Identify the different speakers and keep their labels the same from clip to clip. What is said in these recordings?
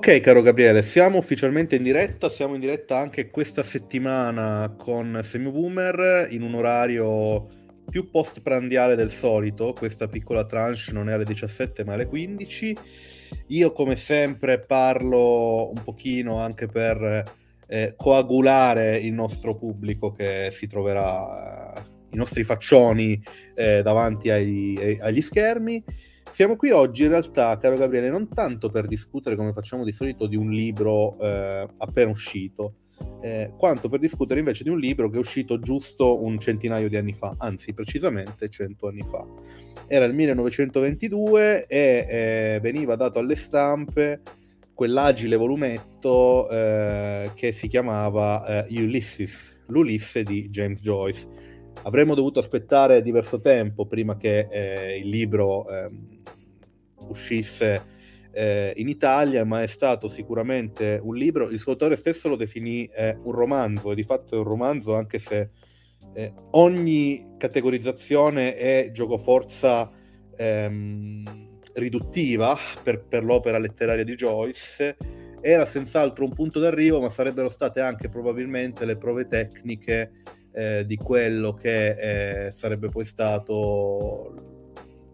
Speaker 1: Ok, caro Gabriele, siamo ufficialmente in diretta, siamo in diretta anche questa settimana con Semi Boomer in un orario più post-prandiale del solito, questa piccola tranche non è alle 17 ma alle 15. Io come sempre parlo un pochino anche per eh, coagulare il nostro pubblico che si troverà, eh, i nostri faccioni eh, davanti ai, agli schermi. Siamo qui oggi in realtà, caro Gabriele, non tanto per discutere come facciamo di solito di un libro eh, appena uscito, eh, quanto per discutere invece di un libro che è uscito giusto un centinaio di anni fa, anzi precisamente cento anni fa. Era il 1922 e eh, veniva dato alle stampe quell'agile volumetto eh, che si chiamava eh, Ulysses, l'Ulisse di James Joyce. Avremmo dovuto aspettare diverso tempo prima che eh, il libro ehm, uscisse eh, in Italia, ma è stato sicuramente un libro, il suo autore stesso lo definì eh, un romanzo, e di fatto è un romanzo anche se eh, ogni categorizzazione è giocoforza ehm, riduttiva per, per, l'opera letteraria di Joyce, era senz'altro un punto d'arrivo, ma sarebbero state anche probabilmente le prove tecniche eh, di quello che eh, sarebbe poi stato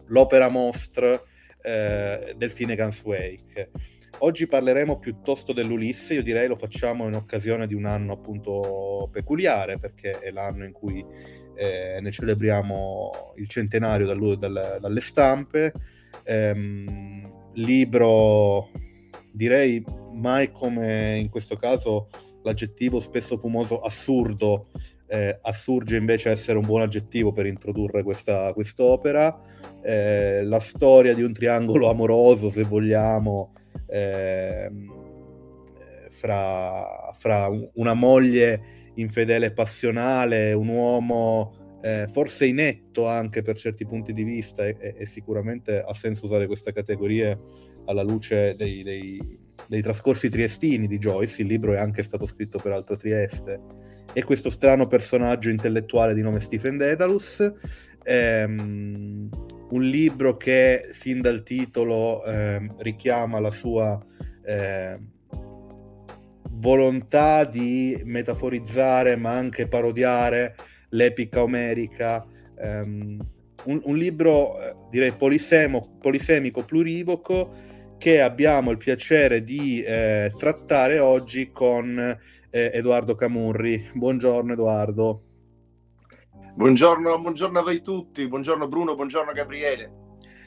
Speaker 1: l'opera mostra eh, del Finnegan's Wake. Oggi parleremo piuttosto dell'Ulisse, io direi lo facciamo in occasione di un anno appunto peculiare, perché è l'anno in cui eh, ne celebriamo il centenario dal, dal, dalle stampe. Ehm, libro, direi mai come in questo caso l'aggettivo spesso fumoso assurdo eh, assurge invece a essere un buon aggettivo per introdurre questa quest'opera. Eh, la storia di un triangolo amoroso, se vogliamo, eh, fra, fra, una moglie infedele e passionale, un uomo eh, forse inetto anche per certi punti di vista e, e, sicuramente ha senso usare queste categorie alla luce dei, dei, dei trascorsi triestini di Joyce, il libro è anche stato scritto per Alto Trieste e questo strano personaggio intellettuale di nome Stephen Dedalus. Ehm, un libro che fin dal titolo eh, richiama la sua eh, volontà di metaforizzare ma anche parodiare l'epica omerica. Um, un, un, libro eh, direi polisemo, polisemico, plurivoco che abbiamo il piacere di eh, trattare oggi con eh, Edoardo Camurri. Buongiorno Edoardo.
Speaker 2: Buongiorno, buongiorno a voi tutti, buongiorno Bruno, buongiorno Gabriele.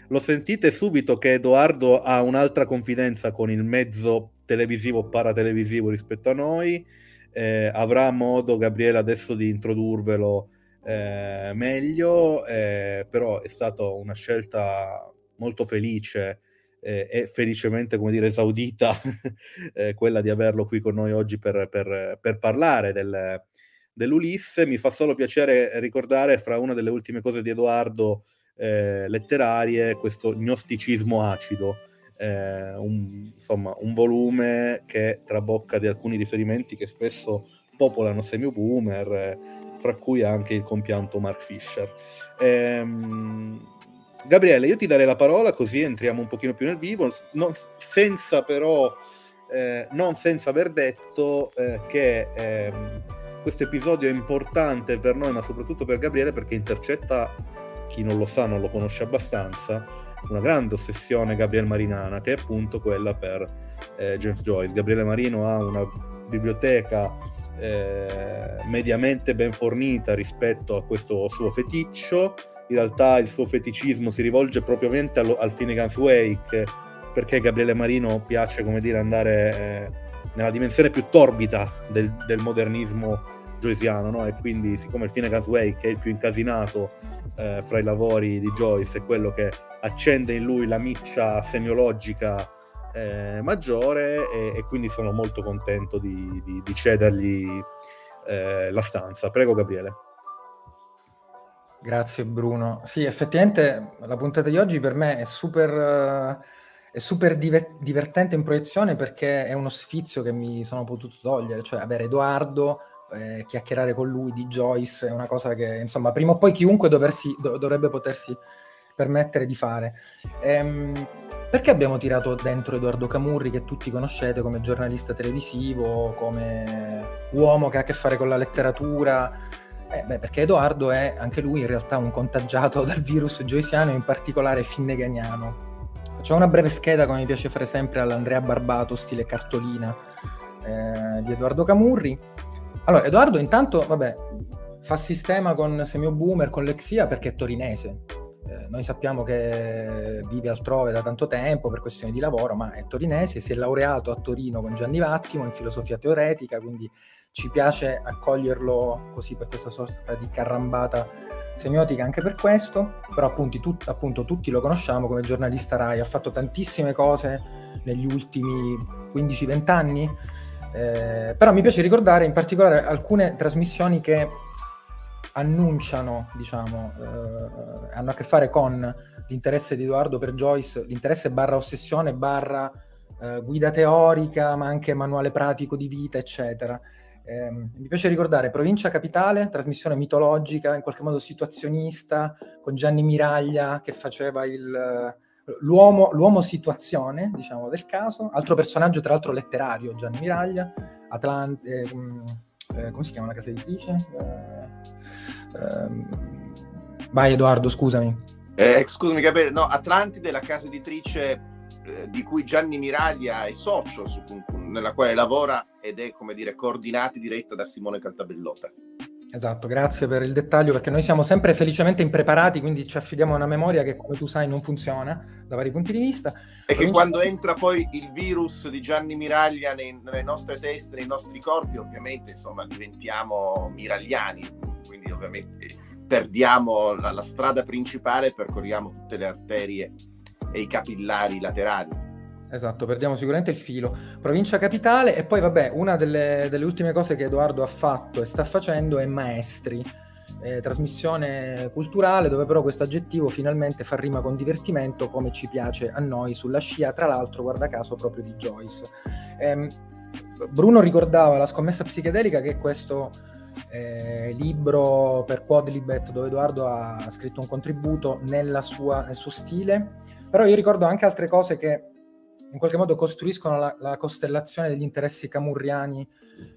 Speaker 1: Lo sentite subito che Edoardo ha un'altra confidenza con il mezzo televisivo paratelevisivo rispetto a noi. Eh, avrà modo Gabriele adesso di introdurvelo eh, meglio, eh, però è stata una scelta molto felice eh, è felicemente, come dire, esaudita eh, quella di averlo qui con noi oggi per, per, per parlare del, dell'Ulisse. Mi fa solo piacere ricordare, fra una delle ultime cose di Edoardo eh, letterarie, questo gnosticismo acido. Eh, un, insomma, un volume che trabocca di alcuni riferimenti che spesso popolano semi boomer, fra cui anche il compianto Mark Fisher. Ehm, Gabriele, io ti darei la parola così entriamo un pochino più nel vivo, non, senza però, eh, non senza aver detto eh, che eh, questo episodio è importante per noi, ma soprattutto per Gabriele, perché intercetta, chi non lo sa, non lo conosce abbastanza, una grande ossessione Gabriele Marinana, che è appunto quella per eh, James Joyce. Gabriele Marino ha una biblioteca eh, mediamente ben fornita rispetto a questo suo feticcio, in realtà il suo feticismo si rivolge propriamente al, al Finnegan's Wake, perché Gabriele Marino piace, come dire, andare eh, nella dimensione più torbida del, del modernismo joyceano, no? E quindi, siccome il Finnegan's Wake è il più incasinato eh, fra i lavori di Joyce, è quello che accende in lui la miccia semiologica eh, maggiore e, e, quindi sono molto contento di, di, di cedergli eh, la stanza. Prego Gabriele.
Speaker 3: Grazie Bruno. Sì, effettivamente la puntata di oggi per me è super, è super diver- divertente in proiezione perché è uno sfizio che mi sono potuto togliere, cioè avere Edoardo, eh, chiacchierare con lui di Joyce è una cosa che insomma prima o poi chiunque doversi, do- dovrebbe potersi permettere di fare. Ehm, perché abbiamo tirato dentro Edoardo Camurri, che tutti conoscete come giornalista televisivo, come uomo che ha a che fare con la letteratura? Eh, beh, perché Edoardo è anche lui in realtà un contagiato dal virus joysiano, in particolare finneganiano. Facciamo una breve scheda, come mi piace fare sempre, all'Andrea Barbato, stile cartolina, eh, di Edoardo Camurri. Allora, Edoardo intanto, vabbè, fa sistema con Semio Boomer, con Lexia perché è torinese, eh, noi sappiamo che vive altrove da tanto tempo per questioni di lavoro, ma è torinese, si è laureato a Torino con Gianni Vattimo in filosofia teoretica, quindi ci piace accoglierlo così per questa sorta di carrambata semiotica anche per questo, però appunto, tu, appunto tutti lo conosciamo come giornalista RAI, ha fatto tantissime cose negli ultimi 15-20 anni, eh, però mi piace ricordare in particolare alcune trasmissioni che annunciano, diciamo, eh, hanno a che fare con l'interesse di Edoardo per Joyce, l'interesse barra ossessione, barra eh, guida teorica, ma anche manuale pratico di vita, eccetera. Eh, mi piace ricordare Provincia Capitale, trasmissione mitologica, in qualche modo situazionista, con Gianni Miraglia che faceva il, l'uomo, l'uomo situazione, diciamo, del caso. Altro personaggio, tra l'altro, letterario, Gianni Miraglia, Atlante, eh, eh, come si chiama la casa editrice? Eh, Ehm, vai Edoardo, scusami.
Speaker 2: Eh, scusami Gabriele, no, Atlantide, la casa editrice di cui Gianni Miraglia è socio, su, nella quale lavora ed è, come dire, coordinata e diretta da Simone Caltabellota.
Speaker 3: Esatto, grazie per il dettaglio perché noi siamo sempre felicemente impreparati, quindi ci affidiamo a una memoria che come tu sai non funziona da vari punti di vista.
Speaker 2: E che quando entra poi il virus di Gianni Miraglia nei, nelle nostre teste, nei nostri corpi, ovviamente insomma diventiamo miragliani quindi ovviamente perdiamo la, la strada principale, percorriamo tutte le arterie e i capillari laterali.
Speaker 3: Esatto, perdiamo sicuramente il filo. Provincia capitale e poi vabbè, una delle, delle ultime cose che Edoardo ha fatto e sta facendo è Maestri, eh, trasmissione culturale dove però questo aggettivo finalmente fa rima con divertimento come ci piace a noi sulla scia, tra l'altro guarda caso proprio di Joyce. Eh, Bruno ricordava la scommessa psichedelica che è questo eh, libro per Quadlibet dove Edoardo ha scritto un contributo sua, nel suo stile, però io ricordo anche altre cose che in qualche modo costruiscono la, la costellazione degli interessi camurriani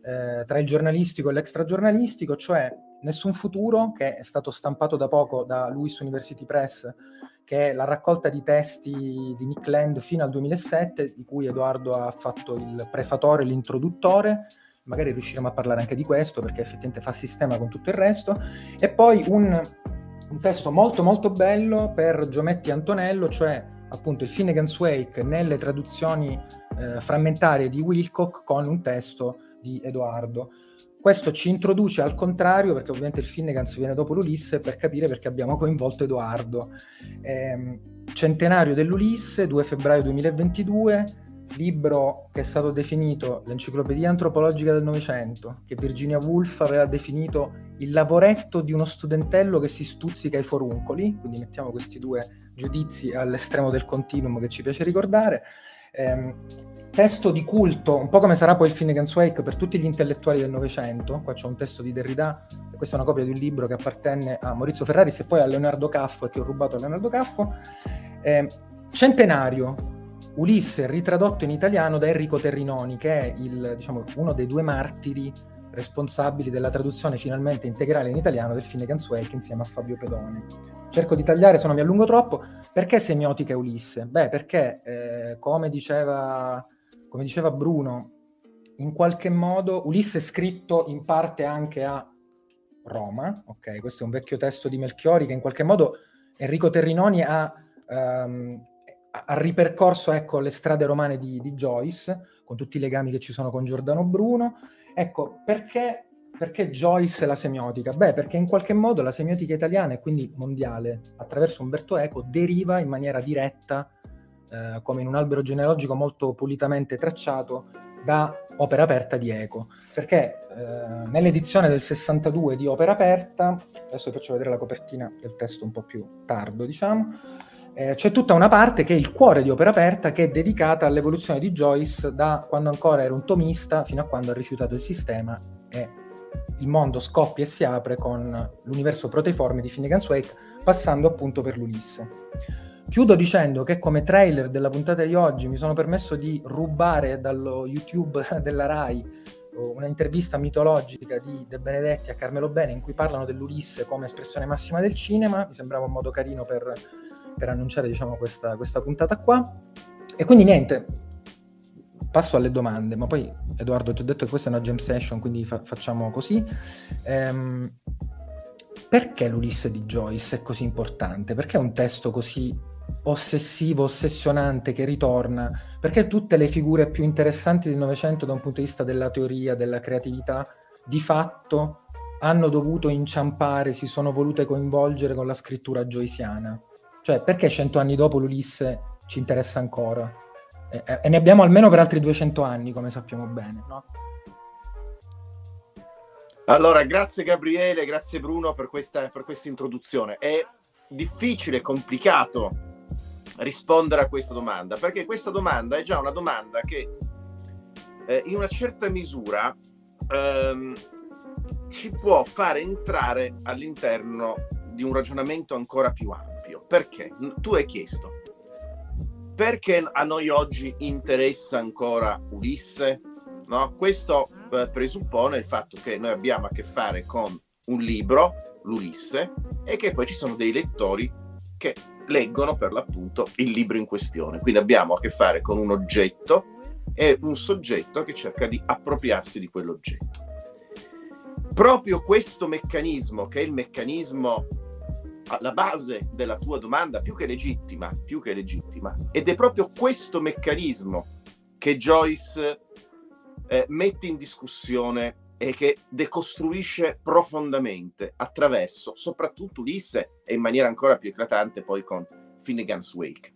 Speaker 3: eh, tra il giornalistico e l'extragiornalistico, cioè Nessun futuro, che è stato stampato da poco da Lewis University Press, che è la raccolta di testi di Nick Land fino al 2007, di cui Edoardo ha fatto il prefatore, l'introduttore, magari riusciremo a parlare anche di questo perché effettivamente fa sistema con tutto il resto, e poi un, un testo molto molto bello per Giometti Antonello, cioè appunto il Finnegan's Wake nelle traduzioni eh, frammentarie di Wilcock con un testo di Edoardo. Questo ci introduce al contrario, perché ovviamente il Finnegans viene dopo l'Ulisse, per capire perché abbiamo coinvolto Edoardo. Eh, centenario dell'Ulisse, 2 febbraio 2022, libro che è stato definito l'enciclopedia antropologica del Novecento, che Virginia Woolf aveva definito il lavoretto di uno studentello che si stuzzica ai foruncoli, quindi mettiamo questi due giudizi all'estremo del continuum che ci piace ricordare. Eh, testo di culto, un po' come sarà poi il Finnegan's Wake per tutti gli intellettuali del Novecento, qua c'è un testo di Derrida, questa è una copia di un libro che appartenne a Maurizio Ferraris e poi a Leonardo Caffo e che ho rubato a Leonardo Caffo. Eh, centenario, Ulisse ritradotto in italiano da Enrico Terrinoni, che è il, diciamo, uno dei due martiri responsabili della traduzione finalmente integrale in italiano del Finnegan's Wake insieme a Fabio Pedone. Cerco di tagliare se non mi allungo troppo. Perché semiotica Ulisse? Beh, perché eh, come, diceva, come diceva Bruno, in qualche modo Ulisse è scritto in parte anche a Roma, ok? Questo è un vecchio testo di Melchiori che in qualche modo Enrico Terrinoni ha um, ha ripercorso ecco, le strade romane di, di, Joyce, con tutti i legami che ci sono con Giordano Bruno. Ecco, perché, perché Joyce e la semiotica? Beh, perché in qualche modo la semiotica italiana e quindi mondiale, attraverso Umberto Eco, deriva in maniera diretta, eh, come in un albero genealogico molto pulitamente tracciato, da Opera Aperta di Eco. Perché eh, nell'edizione del 62 di Opera Aperta, adesso vi faccio vedere la copertina del testo un po' più tardo, diciamo, eh, c'è tutta una parte che è il cuore di Opera Aperta che è dedicata all'evoluzione di Joyce da quando ancora era un tomista fino a quando ha rifiutato il sistema e il mondo scoppia e si apre con l'universo proteiforme di Finnegan's Wake, passando appunto per l'Ulisse. Chiudo dicendo che come trailer della puntata di oggi mi sono permesso di rubare dallo YouTube della RAI una intervista mitologica di De Benedetti a Carmelo Bene in cui parlano dell'Ulisse come espressione massima del cinema, mi sembrava un modo carino per, per annunciare diciamo, questa, questa puntata qua. E quindi niente, passo alle domande, ma poi Edoardo ti ho detto che questa è una jam session, quindi fa- facciamo così. Ehm, perché l'Ulisse di Joyce è così importante? Perché è un testo così ossessivo, ossessionante che ritorna, perché tutte le figure più interessanti del Novecento da un punto di vista della teoria, della creatività, di fatto hanno dovuto inciampare, si sono volute coinvolgere con la scrittura joysiana. Cioè, perché cento anni dopo l'Ulisse ci interessa ancora? E, e ne abbiamo almeno per altri 200 anni, come sappiamo bene, no?
Speaker 2: Allora, grazie Gabriele, grazie Bruno per questa, per questa introduzione. È difficile, complicato rispondere a questa domanda, perché questa domanda è già una domanda che eh, in una certa misura ehm, ci può fare entrare all'interno di un ragionamento ancora più ampio. Perché? Tu hai chiesto, perché a noi oggi interessa ancora Ulisse? No? Questo eh, presuppone il fatto che noi abbiamo a che fare con un libro, l'Ulisse, e che poi ci sono dei lettori che leggono per l'appunto il libro in questione. Quindi abbiamo a che fare con un oggetto e un soggetto che cerca di appropriarsi di quell'oggetto. Proprio questo meccanismo, che è il meccanismo alla base della tua domanda, più che legittima, più che legittima, ed è proprio questo meccanismo che Joyce eh, mette in discussione e che decostruisce profondamente attraverso soprattutto Ulisse e in maniera ancora più eclatante poi con Finnegan's Wake.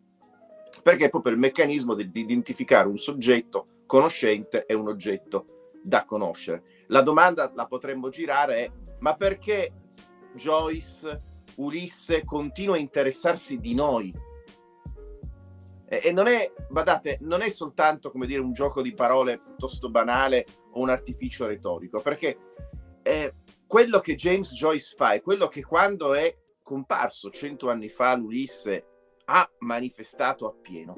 Speaker 2: Perché è proprio il meccanismo di, di identificare un soggetto conoscente e un oggetto da conoscere. La domanda la potremmo girare è ma perché Joyce, Ulisse continua a interessarsi di noi? E, non è, badate, non è soltanto come dire un gioco di parole piuttosto banale o un artificio retorico, perché eh, quello che James Joyce fa è quello che quando è comparso cento anni fa l'Ulisse ha manifestato appieno,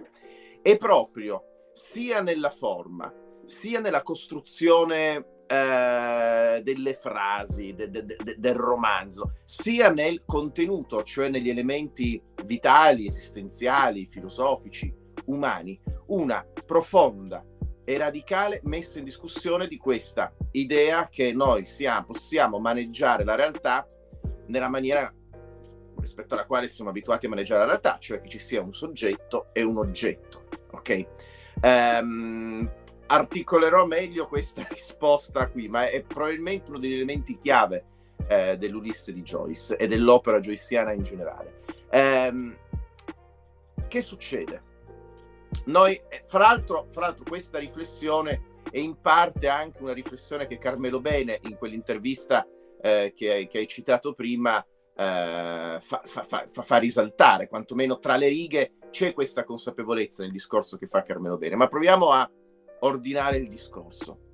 Speaker 2: è proprio sia nella forma, sia nella costruzione eh, delle frasi, de, de, de, del romanzo, sia nel contenuto, cioè negli elementi vitali, esistenziali, filosofici, umani, una profonda e radicale messa in discussione di questa idea che noi siamo, possiamo maneggiare la realtà nella maniera rispetto alla quale siamo abituati a maneggiare la realtà, cioè che ci sia un soggetto e un oggetto. Ok? Um, articolerò meglio questa risposta qui, ma è probabilmente uno degli elementi chiave eh, dell'Ulisse di Joyce e dell'opera joyciana in generale. Um, che succede? Noi, eh, fra l'altro, fra l'altro, questa riflessione è in parte anche una riflessione che Carmelo Bene, in quell'intervista eh, che, che, hai, citato prima, eh, fa, fa, fa, fa, risaltare, quantomeno tra le righe c'è questa consapevolezza nel discorso che fa Carmelo Bene. Ma proviamo a ordinare il discorso.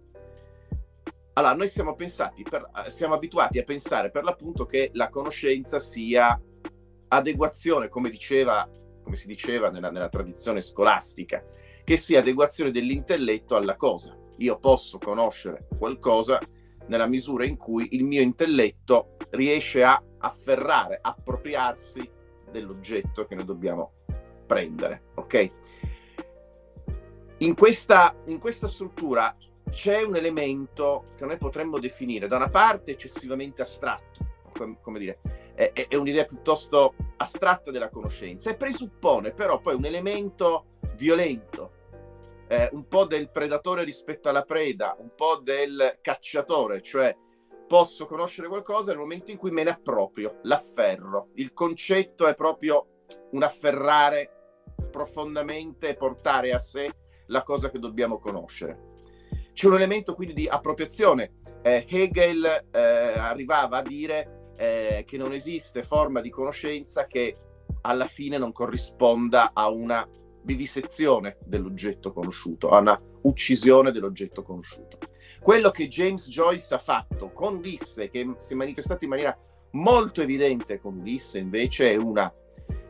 Speaker 2: Allora, noi siamo, per, eh, siamo abituati a pensare per l'appunto che la conoscenza sia adeguazione, come diceva come si diceva nella, nella tradizione scolastica, che sia adeguazione dell'intelletto alla cosa. Io posso conoscere qualcosa nella misura in cui il mio intelletto riesce a afferrare, appropriarsi dell'oggetto che noi dobbiamo prendere, ok? In questa, in questa struttura c'è un elemento che noi potremmo definire da una parte eccessivamente astratto, come, come dire, è, è, un'idea piuttosto astratta della conoscenza e presuppone però poi un elemento violento, eh, un po' del predatore rispetto alla preda, un po' del cacciatore, cioè posso conoscere qualcosa nel momento in cui me ne approprio, l'afferro. Il concetto è proprio un afferrare profondamente portare a sé la cosa che dobbiamo conoscere. C'è un elemento quindi di appropriazione. Eh, Hegel eh, arrivava a dire eh, che non esiste forma di conoscenza che alla fine non corrisponda a una vivisezione dell'oggetto conosciuto, a una uccisione dell'oggetto conosciuto. quello che James Joyce ha fatto con Ulisse, che si è manifestato in maniera molto evidente con Ulisse, invece è una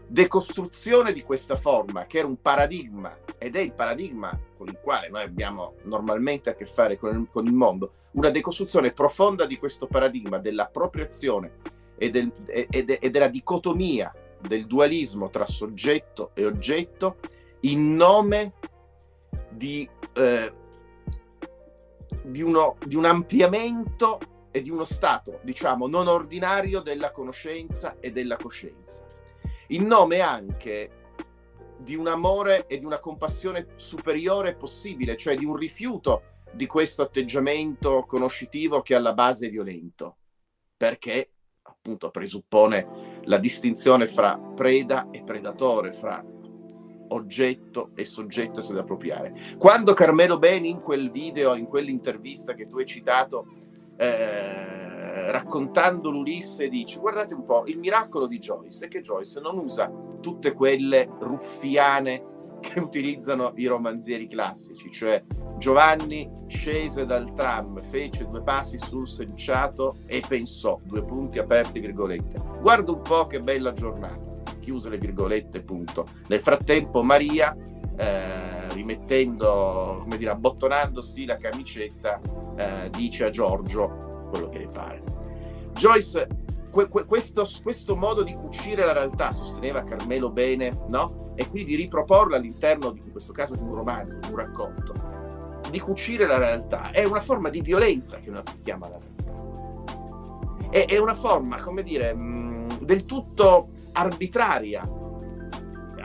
Speaker 2: decostruzione di questa forma, che era un paradigma, ed è il paradigma con il quale noi abbiamo normalmente a che fare con il, con il mondo, una decostruzione profonda di questo paradigma dell'appropriazione e, del, e, e della dicotomia del dualismo tra soggetto e oggetto in nome di, eh, di, uno, di un ampliamento e di uno stato, diciamo, non ordinario della conoscenza e della coscienza in nome anche di un amore e di una compassione superiore possibile, cioè di un rifiuto di questo atteggiamento conoscitivo che alla base è violento, perché appunto presuppone la distinzione fra preda e predatore, fra oggetto e soggetto se da appropriare. Quando Carmelo Beni in quel video, in quell'intervista che tu hai citato, eh, raccontando l'Ulisse dice guardate un po', il miracolo di Joyce è che Joyce non usa tutte quelle ruffiane che utilizzano i romanzieri classici, cioè Giovanni scese dal tram, fece due passi sul selciato e pensò, due punti aperti, virgolette. Guarda un po' che bella giornata, chiuse le virgolette, punto. Nel frattempo Maria, eh, rimettendo, come dire, abbottonandosi la camicetta, eh, dice a Giorgio quello che le pare. Joyce, que, que, questo, questo, modo di cucire la realtà, sosteneva Carmelo Bene, no? e quindi di riproporla all'interno, di, in questo caso, di un romanzo, di un racconto, di cucire la realtà, è una forma di violenza che noi applichiamo alla realtà. È, è una forma, come dire, mh, del tutto arbitraria,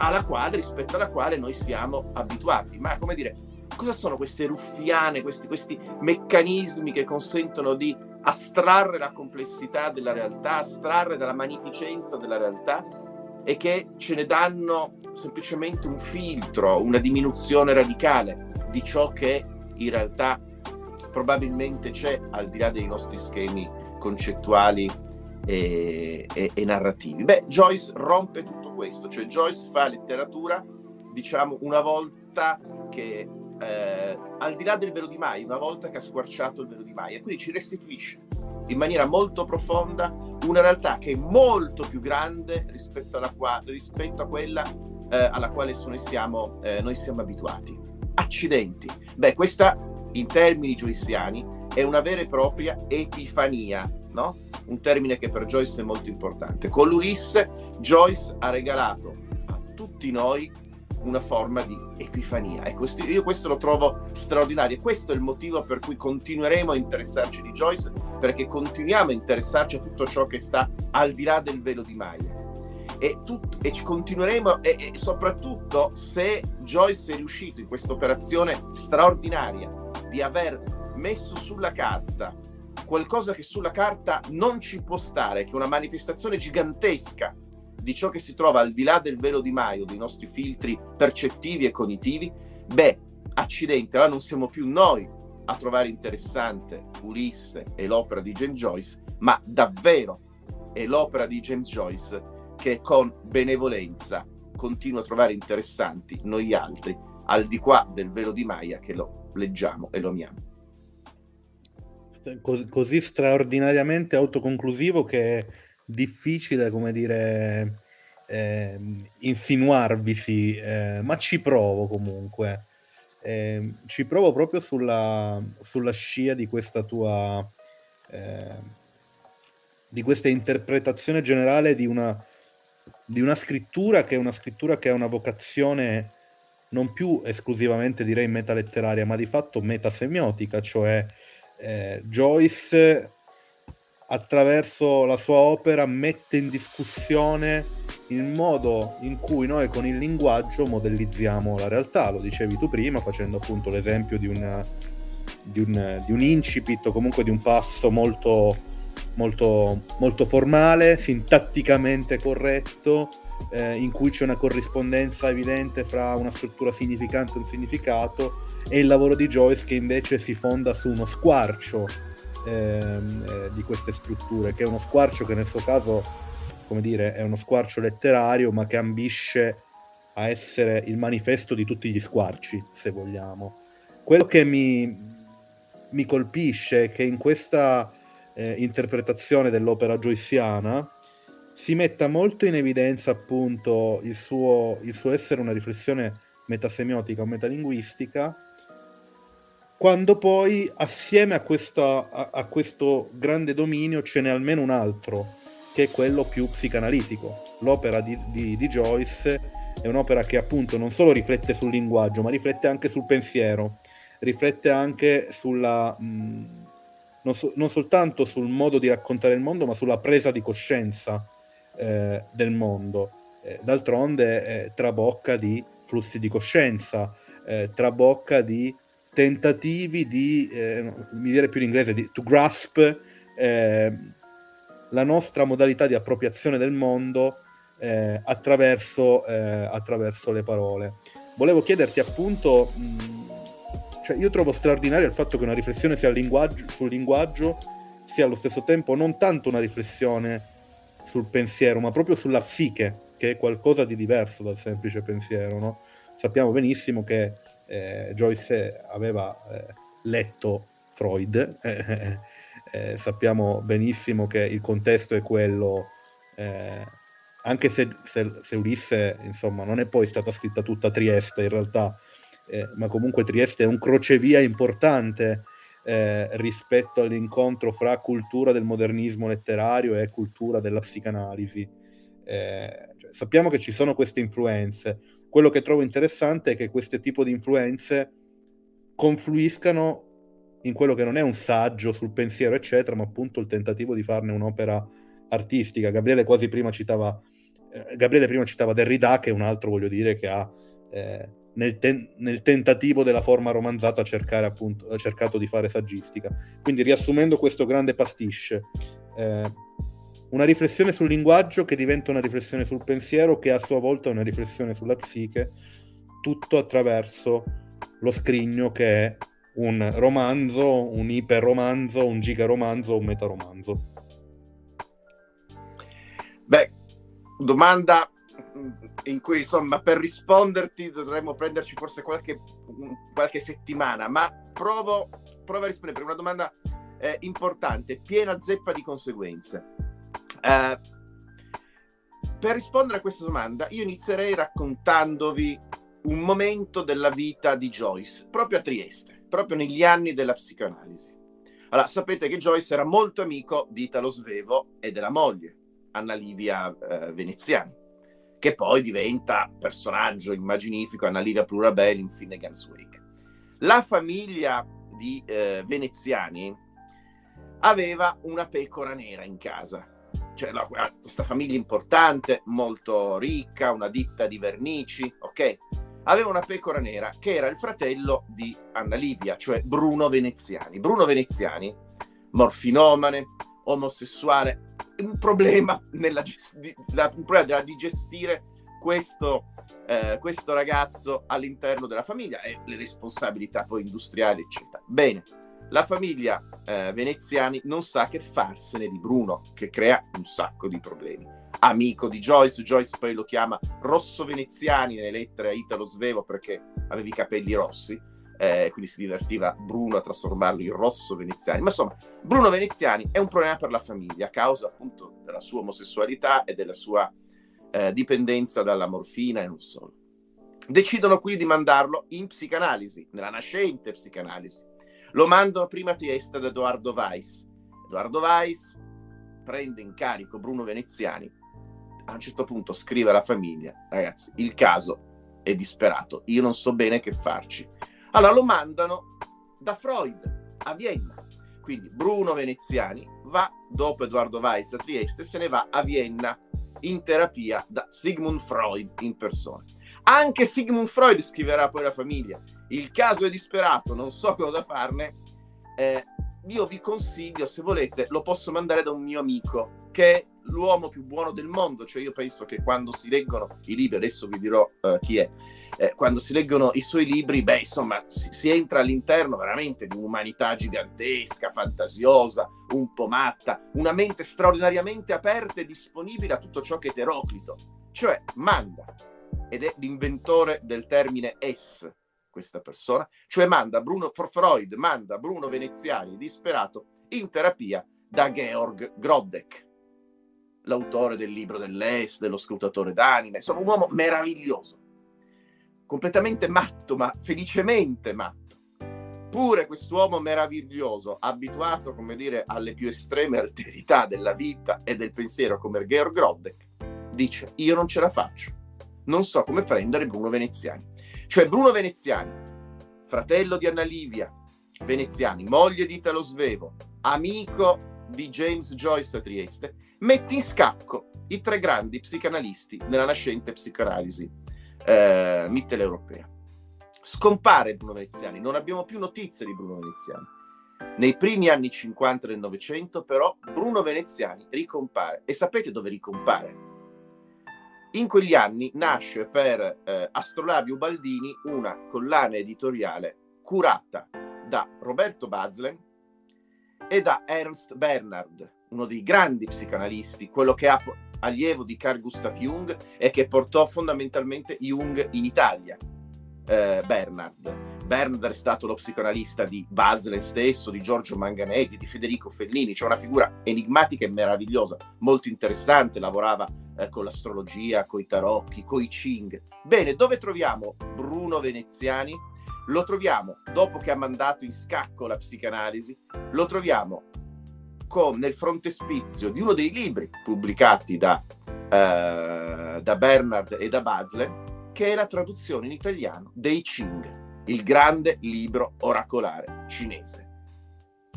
Speaker 2: alla quale, rispetto alla quale noi siamo abituati. Ma, come dire, cosa sono queste ruffiane, questi, questi meccanismi che consentono di astrarre la complessità della realtà, astrarre dalla magnificenza della realtà e che ce ne danno semplicemente un filtro, una diminuzione radicale di ciò che in realtà probabilmente c'è al di là dei nostri schemi concettuali e, e, e narrativi. Beh, Joyce rompe tutto questo, cioè Joyce fa letteratura, diciamo, una volta che eh, al di là del velo di Mai, una volta che ha squarciato il velo di Mai, e quindi ci restituisce in maniera molto profonda una realtà che è molto più grande rispetto, alla qua, rispetto a quella eh, alla quale noi siamo, eh, noi siamo abituati. Accidenti. Beh, questa in termini joyciani è una vera e propria epifania, no? Un termine che per Joyce è molto importante. Con l'Ulisse Joyce ha regalato a tutti noi una forma di epifania. E questo, io questo lo trovo straordinario. E questo è il motivo per cui continueremo a interessarci di Joyce, perché continuiamo a interessarci a tutto ciò che sta al di là del velo di Maya. E, tut- e ci continueremo, e, e soprattutto se Joyce è riuscito in questa operazione straordinaria di aver messo sulla carta qualcosa che sulla carta non ci può stare, che è una manifestazione gigantesca di ciò che si trova al di là del velo di Maio, dei nostri filtri percettivi e cognitivi, beh, accidente, allora non siamo più noi a trovare interessante Ulisse e l'opera di James Joyce, ma davvero è l'opera di James Joyce che con benevolenza continua a trovare interessanti noi altri, al di qua del velo di Maya che lo leggiamo e lo amiamo.
Speaker 1: Così straordinariamente autoconclusivo che difficile, come dire, eh, insinuarvisi, eh, ma ci provo comunque. Eh, ci provo proprio sulla, sulla, scia di questa tua ehm, di questa interpretazione generale di una, di una scrittura che è una scrittura che ha una vocazione non più esclusivamente direi metaletteraria, ma di fatto metasemiotica, cioè eh, Joyce attraverso la sua opera mette in discussione il modo in cui noi con il linguaggio modellizziamo la realtà. Lo dicevi tu prima facendo appunto l'esempio di, una, di, un, di un incipit o comunque di un passo molto, molto, molto formale, sintatticamente corretto, eh, in cui c'è una corrispondenza evidente fra una struttura significante e un significato, e il lavoro di Joyce che invece si fonda su uno squarcio ehm, eh, di queste strutture, che è uno squarcio che nel suo caso, come dire, è uno squarcio letterario, ma che ambisce a essere il manifesto di tutti gli squarci, se vogliamo. Quello che mi, mi colpisce che in questa eh, interpretazione dell'opera joyciana si metta molto in evidenza appunto il suo, il suo essere una riflessione metasemiotica o metalinguistica, quando poi assieme a, questa, a, a questo grande dominio ce n'è almeno un altro, che è quello più psicanalitico. L'opera di, di, di Joyce è un'opera che appunto non solo riflette sul linguaggio, ma riflette anche sul pensiero, riflette anche sulla... Mh, non, so, non, soltanto sul modo di raccontare il mondo, ma sulla presa di coscienza eh, del mondo. Eh, d'altronde eh, trabocca di flussi di coscienza, eh, trabocca di tentativi di, eh, mi dire più in inglese, di to grasp la nostra modalità di appropriazione del mondo attraverso, attraverso, le parole. Volevo chiederti appunto, mh, cioè io trovo straordinario il fatto che una riflessione linguaggio, sul linguaggio sia allo stesso tempo non tanto una riflessione sul pensiero, ma proprio sulla psiche, che è qualcosa di diverso dal semplice pensiero. No? Sappiamo benissimo che eh, Joyce aveva eh, letto Freud, eh, eh, sappiamo benissimo che il contesto è quello, eh, anche se, se, se, Ulisse insomma, non è poi stata scritta tutta a Trieste in realtà, eh, ma comunque Trieste è un crocevia importante rispetto all'incontro fra cultura del modernismo letterario e cultura della psicanalisi. Cioè, sappiamo che ci sono queste influenze, quello che trovo interessante è che questo tipo di influenze confluiscano in quello che non è un saggio sul pensiero, eccetera, ma appunto il tentativo di farne un'opera artistica. Gabriele quasi prima citava, eh, Gabriele prima citava Derrida, che è un altro, voglio dire, che ha eh, nel, ten- nel, tentativo della forma romanzata cercare, appunto, ha cercato di fare saggistica. Quindi riassumendo questo grande pasticce, eh, una riflessione sul linguaggio che diventa una riflessione sul pensiero che a sua volta è una riflessione sulla psiche, tutto attraverso lo scrigno che è un romanzo, un iperromanzo, un gigaromanzo, un metaromanzo.
Speaker 2: Beh, domanda in cui insomma per risponderti dovremmo prenderci forse qualche, qualche settimana, ma provo, provo a rispondere per una domanda eh, importante, piena zeppa di conseguenze. Uh, per rispondere a questa domanda, io inizierei raccontandovi un momento della vita di Joyce, proprio a Trieste, proprio negli anni della psicoanalisi. Allora, sapete che Joyce era molto amico di Italo Svevo e della moglie, Anna Livia eh, Veneziani, che poi diventa personaggio immaginifico, Anna Livia Plurabel in Finnegan's Wake. La famiglia di eh, Veneziani aveva una pecora nera in casa, cioè, no, questa famiglia importante, molto ricca, una ditta di vernici, ok? Aveva una pecora nera che era il fratello di Anna Livia, cioè Bruno Veneziani. Bruno Veneziani, morfinomane, omosessuale, un problema, nella, un problema di gestire questo, eh, questo ragazzo all'interno della famiglia e le responsabilità poi industriali, eccetera. Bene, la famiglia eh, veneziani non sa che farsene di Bruno, che crea un sacco di problemi. Amico di Joyce, Joyce poi lo chiama Rosso Veneziani nelle lettere a Italo Svevo perché aveva i capelli rossi, eh, quindi si divertiva Bruno a trasformarlo in Rosso Veneziani. Ma insomma, Bruno Veneziani è un problema per la famiglia a causa appunto della sua omosessualità e della sua eh, dipendenza dalla morfina e non solo. Decidono quindi di mandarlo in psicanalisi, nella nascente psicanalisi lo mandano prima a Trieste da Edoardo Weiss. Edoardo Weiss prende in carico Bruno Veneziani. A un certo punto scrive alla famiglia: Ragazzi, il caso è disperato, io non so bene che farci. Allora lo mandano da Freud a Vienna. Quindi Bruno Veneziani va dopo Edoardo Weiss a Trieste, se ne va a Vienna in terapia da Sigmund Freud in persona. Anche Sigmund Freud scriverà poi la famiglia. Il caso è disperato, non so cosa farne. Eh, io vi consiglio, se volete, lo posso mandare da un mio amico che l'uomo più buono del mondo. Cioè, io penso che quando si leggono i libri, adesso vi dirò uh, chi è. Eh, quando si leggono i suoi libri, beh, insomma, si, si, entra all'interno veramente di un'umanità gigantesca, fantasiosa, un po' matta, una mente straordinariamente aperta e disponibile a tutto ciò che è eteroclito. Cioè, manda ed è l'inventore del termine es, questa persona, cioè manda Bruno, Freud manda Bruno Veneziani disperato in terapia da Georg Grodek, l'autore del libro dell'Est, dello scrutatore d'anime, insomma un uomo meraviglioso, completamente matto, ma felicemente matto. Pure quest'uomo meraviglioso, abituato, come dire, alle più estreme alterità della vita e del pensiero come Georg Grodek, dice io non ce la faccio, non so come prendere Bruno Veneziani. Cioè Bruno Veneziani, fratello di Anna Livia Veneziani, moglie di Italo Svevo, amico di James Joyce a Trieste, mette in scacco i tre grandi psicanalisti nella nascente psicanalisi eh, mitteleuropea. Scompare Bruno Veneziani, non abbiamo più notizie di Bruno Veneziani. Nei primi anni 50 del Novecento, però, Bruno Veneziani ricompare. E sapete dove ricompare? In quegli anni nasce per eh, Astrolabio Baldini una collana editoriale curata da Roberto Bazlen e da Ernst Bernhard, uno dei grandi psicanalisti, quello che ha allievo di Carl Gustav Jung e che portò fondamentalmente Jung in Italia. Eh, Bernard. Bernard è stato lo psicanalista di Bazlen stesso, di Giorgio Manganelli, di Federico Fellini, c'è una figura enigmatica e meravigliosa, molto interessante, lavorava eh, con l'astrologia, con i tarocchi, con i Ching. Bene, dove troviamo Bruno Veneziani? Lo troviamo dopo che ha mandato in scacco la psicanalisi, lo troviamo con, nel frontespizio di uno dei libri pubblicati da, eh, da Bernard e da Bazlen, che è la traduzione in italiano dei Ching, il grande libro oracolare cinese.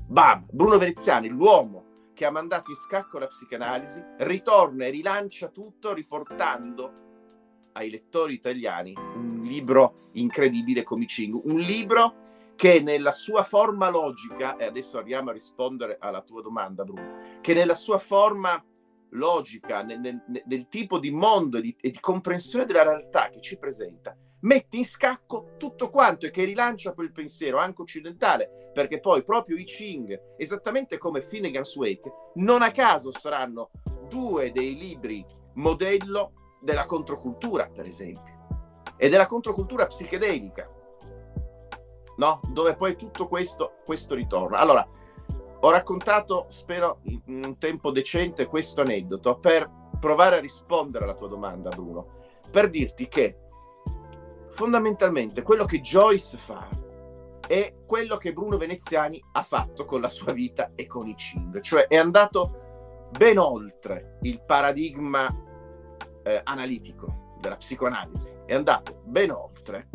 Speaker 2: Bam! Bruno Veneziani, l'uomo che ha mandato in scacco la psicanalisi, ritorna e rilancia tutto riportando ai lettori italiani un libro incredibile come Ching, un libro che nella sua forma logica, e adesso arriviamo a rispondere alla tua domanda Bruno, che nella sua forma logica, nel, nel, nel tipo di mondo e di, e di comprensione della realtà che ci presenta, mette in scacco tutto quanto e che rilancia quel pensiero anche occidentale, perché poi proprio i Ching, esattamente come Finnegan's Wake, non a caso saranno due dei libri modello della controcultura, per esempio, e della controcultura psichedelica, no? Dove poi tutto questo, questo ritorna. Allora, ho raccontato, spero in un tempo decente, questo aneddoto per provare a rispondere alla tua domanda, Bruno, per dirti che fondamentalmente quello che Joyce fa è quello che Bruno Veneziani ha fatto con la sua vita e con i Ching, cioè è andato ben oltre il paradigma eh, analitico della psicoanalisi, è andato ben oltre.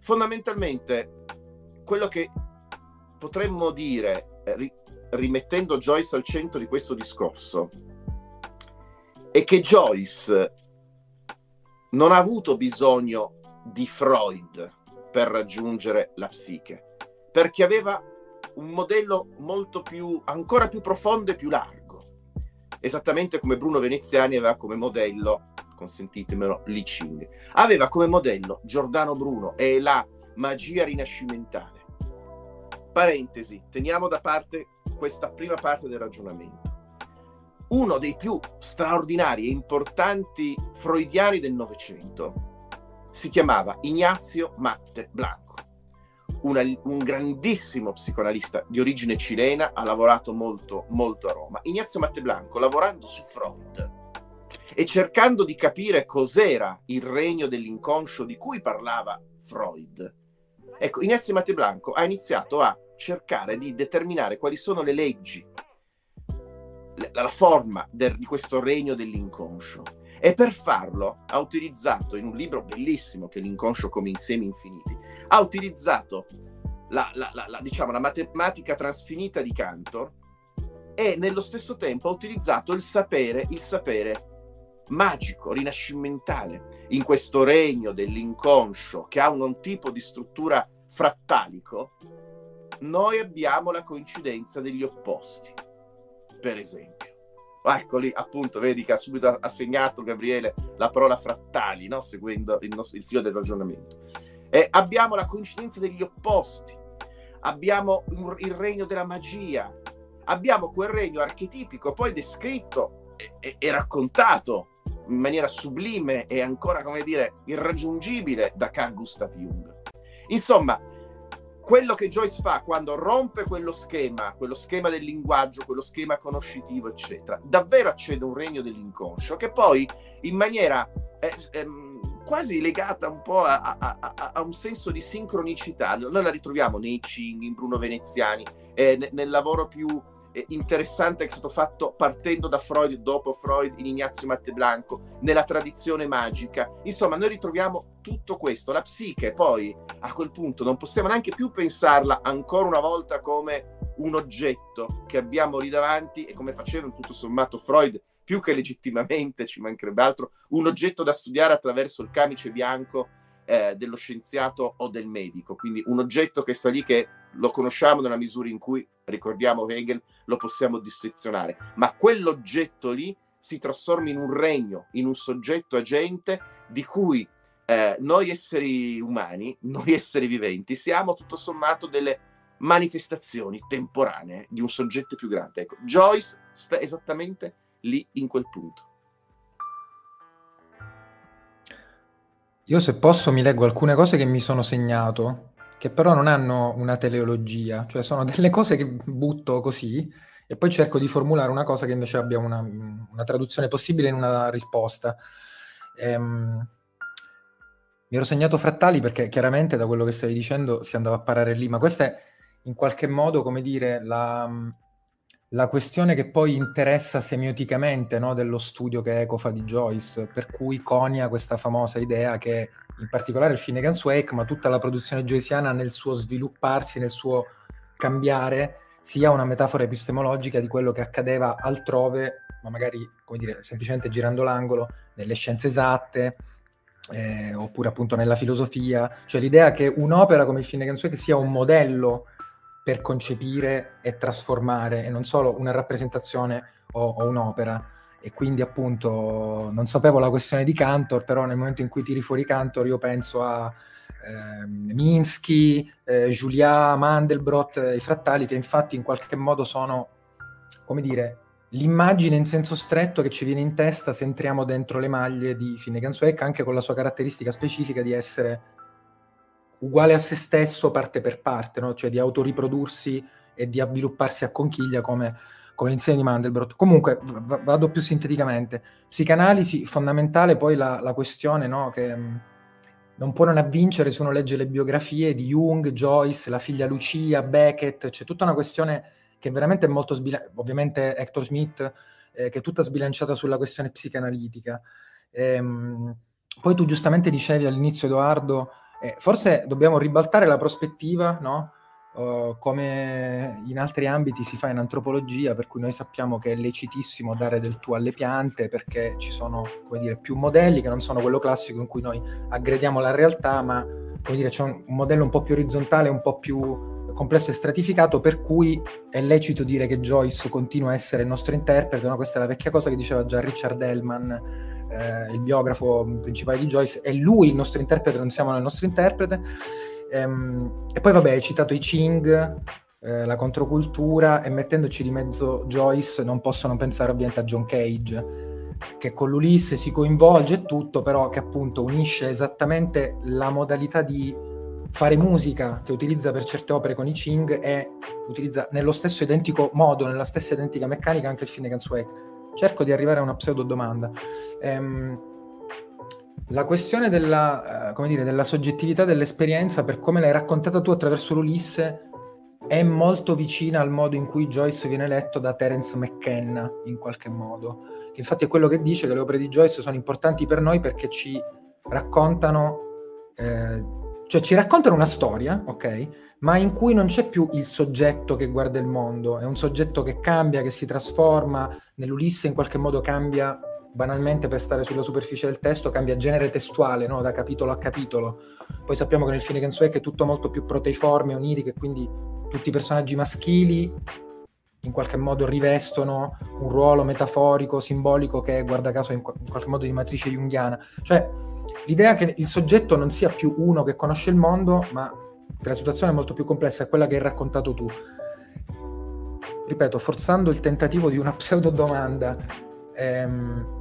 Speaker 2: Fondamentalmente quello che potremmo dire, eh, ri- rimettendo Joyce al centro di questo discorso, è che Joyce non ha avuto bisogno di Freud per raggiungere la psiche, perché aveva un modello molto più, ancora più profondo e più largo, esattamente come Bruno Veneziani aveva come modello, consentitemelo, Li Ching, aveva come modello Giordano Bruno e la magia rinascimentale. Parentesi, teniamo da parte questa prima parte del ragionamento. Uno dei più straordinari e importanti freudiani del Novecento si chiamava Ignazio Matte Blanco, una, un grandissimo psicoanalista di origine cilena, ha lavorato molto, molto a Roma. Ignazio Matte Blanco, lavorando su Freud e cercando di capire cos'era il regno dell'inconscio di cui parlava Freud, ecco, Ignazio Matte Blanco ha iniziato a cercare di determinare quali sono le leggi, la, forma del, di questo regno dell'inconscio. E per farlo ha utilizzato, in un libro bellissimo che è L'inconscio come insiemi infiniti, ha utilizzato la, la, la, diciamo, la matematica transfinita di Cantor e nello stesso tempo ha utilizzato il sapere, il sapere magico, rinascimentale, in questo regno dell'inconscio che ha un tipo di struttura frattalico, noi abbiamo la coincidenza degli opposti, per esempio. Eccoli, appunto, vedi che ha subito assegnato Gabriele la parola frattali, no? seguendo il, nostro, il, filo del ragionamento. Eh, abbiamo la coincidenza degli opposti, abbiamo il regno della magia, abbiamo quel regno archetipico poi descritto e, e, e raccontato in maniera sublime e ancora, come dire, irraggiungibile da Carl Gustav Jung. Insomma, quello che Joyce fa quando rompe quello schema, quello schema del linguaggio, quello schema conoscitivo, eccetera, davvero accede un regno dell'inconscio che poi in maniera eh, ehm, quasi legata un po' a, a, a, a, un senso di sincronicità, noi la ritroviamo nei Ching, in Bruno Veneziani, eh, nel, nel lavoro più eh, interessante che è stato fatto partendo da Freud, dopo Freud, in Ignazio Matteblanco, nella tradizione magica. Insomma, noi ritroviamo tutto questo. La psiche poi, a quel punto, non possiamo neanche più pensarla ancora una volta come un oggetto che abbiamo lì davanti e come faceva tutto sommato Freud, più che legittimamente, ci mancherebbe altro, un oggetto da studiare attraverso il camice bianco eh, dello scienziato o del medico. Quindi un oggetto che sta lì che lo conosciamo nella misura in cui, ricordiamo Hegel, lo possiamo dissezionare, ma quell'oggetto lì si trasforma in un regno, in un soggetto agente di cui eh, noi esseri umani, noi esseri viventi, siamo tutto sommato delle manifestazioni temporanee di un soggetto più grande. Ecco, Joyce sta esattamente lì in quel punto.
Speaker 3: Io se posso mi leggo alcune cose che mi sono segnato, che però non hanno una teleologia, cioè sono delle cose che butto così e poi cerco di formulare una cosa che invece abbia una, una traduzione possibile in una risposta. Ehm, mi ero segnato frattali perché chiaramente da quello che stavi dicendo si andava a parare lì, ma questa è in qualche modo, come dire, la, la questione che poi interessa semioticamente no, dello studio che Eco fa di Joyce, per cui conia questa famosa idea che in particolare il Finnegan's Wake, ma tutta la produzione joyciana nel suo svilupparsi, nel suo cambiare, sia una metafora epistemologica di quello che accadeva altrove, ma magari, come dire, semplicemente girando l'angolo, nelle scienze esatte, eh, oppure appunto nella filosofia, cioè l'idea che un'opera come il Finnegan's Wake sia un modello per concepire e trasformare e non solo una rappresentazione o, o un'opera. E quindi appunto non sapevo la questione di Cantor, però nel momento in cui tiri fuori Cantor io penso a eh, Minsky, eh, Julia, Mandelbrot, eh, i frattali che infatti in qualche modo sono, come dire, l'immagine in senso stretto che ci viene in testa se entriamo dentro le maglie di Finnegan's Wake, anche con la sua caratteristica specifica di essere uguale a se stesso parte per parte, no? cioè di autoriprodursi e di avvilupparsi a conchiglia come, come l'insegno di Mandelbrot. Comunque, v- vado più sinteticamente. Psicanalisi, fondamentale poi la, la questione no? che mh, mm, non può non avvincere se uno legge le biografie di Jung, Joyce, la figlia Lucia, Beckett, c'è tutta una questione che veramente è molto sbilanciata, ovviamente Hector Smith, eh, che è tutta sbilanciata sulla questione psicanalitica. Ehm, poi tu giustamente dicevi all'inizio, Edoardo, eh, forse dobbiamo ribaltare la prospettiva, no? Come in altri ambiti si fa in antropologia, per cui noi sappiamo che è lecitissimo dare del tu alle piante perché ci sono come dire, più modelli che non sono quello classico in cui noi aggrediamo la realtà, ma come dire, c'è un, un modello un po' più orizzontale, un po' più complesso e stratificato, per cui è lecito dire che Joyce continua a essere il nostro interprete. No? Questa è la vecchia cosa che diceva già Richard Hellman eh, il biografo principale di Joyce, è lui il nostro interprete, non siamo il nostro interprete. Ehm, e poi vabbè, hai citato i Ching, eh, la controcultura, e mettendoci di mezzo Joyce non possono pensare ovviamente a John Cage, che con l'Ulisse si coinvolge e tutto, però che appunto unisce esattamente la modalità di fare musica che utilizza per certe opere con i Ching e utilizza nello stesso identico modo, nella stessa identica meccanica anche il Finnegan's Wake cerco di arrivare a una pseudo domanda. Ehm, la questione della, eh, dire, della, soggettività dell'esperienza, per come l'hai raccontata tu attraverso l'Ulisse, è molto vicina al modo in cui Joyce viene letto da Terence McKenna, in qualche modo. Che infatti è quello che dice che le opere di Joyce sono importanti per noi perché ci raccontano eh, cioè ci raccontano una storia, ok? Ma in cui non c'è più il soggetto che guarda il mondo, è un soggetto che cambia, che si trasforma, nell'Ulisse in qualche modo cambia, banalmente per stare sulla superficie del testo, cambia genere testuale, no? da capitolo a capitolo. Poi sappiamo che nel Finnegan's Wake è tutto molto più proteiforme, onirico, e quindi tutti i personaggi maschili in qualche modo rivestono un ruolo metaforico, simbolico che guarda caso in, qualche modo di matrice junghiana. Cioè l'idea che il soggetto non sia più uno che conosce il mondo, ma che la situazione è molto più complessa, è quella che hai raccontato tu. Ripeto, forzando il tentativo di una pseudo domanda, ehm,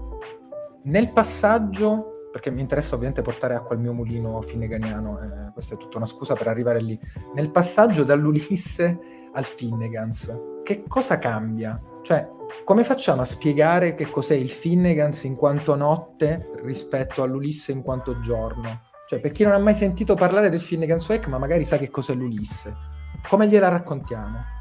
Speaker 3: nel passaggio perché mi interessa ovviamente portare acqua al mio mulino finneganiano, eh, questa è tutta una scusa per arrivare lì. Nel passaggio dall'Ulisse al Finnegans, che cosa cambia? Cioè, come facciamo a spiegare che cos'è il Finnegans in quanto notte rispetto all'Ulisse in quanto giorno? Cioè, per chi non ha mai sentito parlare del Finnegans Wake, ma magari sa che cos'è l'Ulisse, come gliela raccontiamo?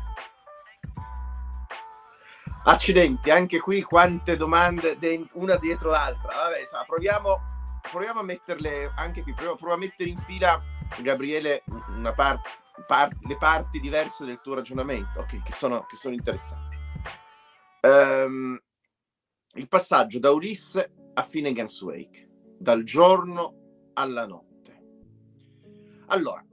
Speaker 2: Accidenti, anche qui quante domande una dietro l'altra. Vabbè, sa, proviamo, proviamo, a metterle anche qui, proviamo, proviamo a mettere in fila, Gabriele, par- par- le parti diverse del tuo ragionamento, okay, che, sono, che sono interessanti. Um, il passaggio da Ulisse a Finnegan's Wake, dal giorno alla notte. Allora,